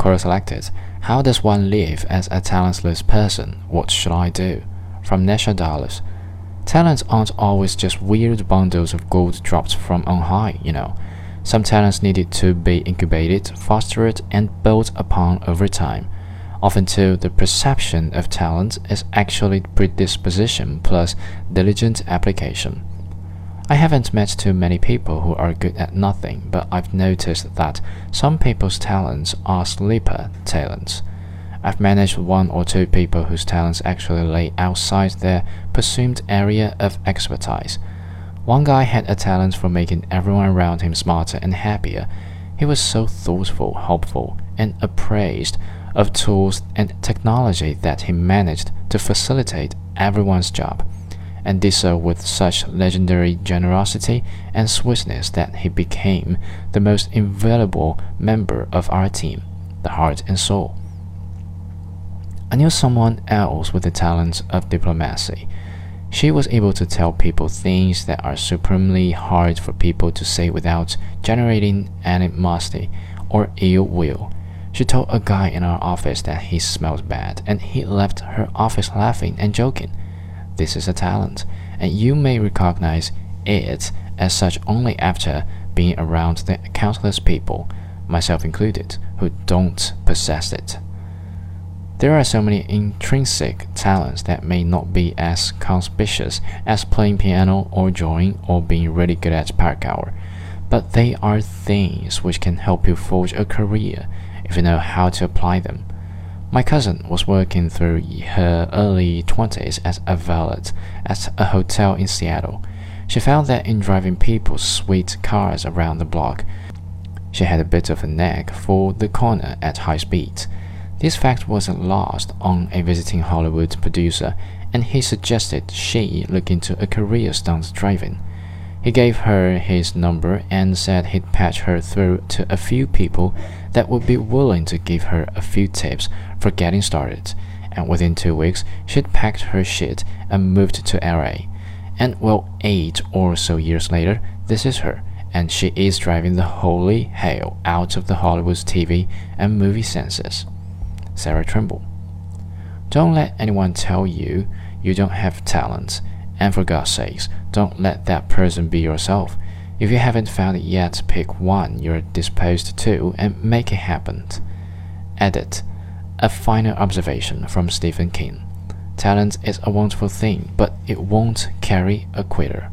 Quora selected, How does one live as a talentless person? What should I do? From Nesha Dallas. Talents aren't always just weird bundles of gold dropped from on high, you know. Some talents needed to be incubated, fostered, and built upon over time. Often, too, the perception of talent is actually predisposition plus diligent application. I haven't met too many people who are good at nothing, but I've noticed that some people's talents are sleeper talents. I've managed one or two people whose talents actually lay outside their presumed area of expertise. One guy had a talent for making everyone around him smarter and happier. He was so thoughtful, helpful, and appraised of tools and technology that he managed to facilitate everyone's job and did so with such legendary generosity and sweetness that he became the most invaluable member of our team, the heart and soul. I knew someone else with the talents of diplomacy. She was able to tell people things that are supremely hard for people to say without generating animosity or ill will. She told a guy in our office that he smelled bad, and he left her office laughing and joking. This is a talent, and you may recognize it as such only after being around the countless people, myself included, who don't possess it. There are so many intrinsic talents that may not be as conspicuous as playing piano or drawing or being really good at parkour, but they are things which can help you forge a career if you know how to apply them. My cousin was working through her early 20s as a valet at a hotel in Seattle. She found that in driving people's sweet cars around the block, she had a bit of a knack for the corner at high speeds. This fact wasn't lost on a visiting Hollywood producer, and he suggested she look into a career stunt driving. He gave her his number and said he'd patch her through to a few people that would be willing to give her a few tips for getting started. And within two weeks, she'd packed her shit and moved to LA. And well, eight or so years later, this is her, and she is driving the holy hell out of the Hollywood's TV and movie senses. Sarah Trimble. Don't let anyone tell you you don't have talent and for God's sakes, don't let that person be yourself. If you haven't found it yet, pick one you're disposed to and make it happen. Edit. A final observation from Stephen King. Talent is a wonderful thing, but it won't carry a quitter.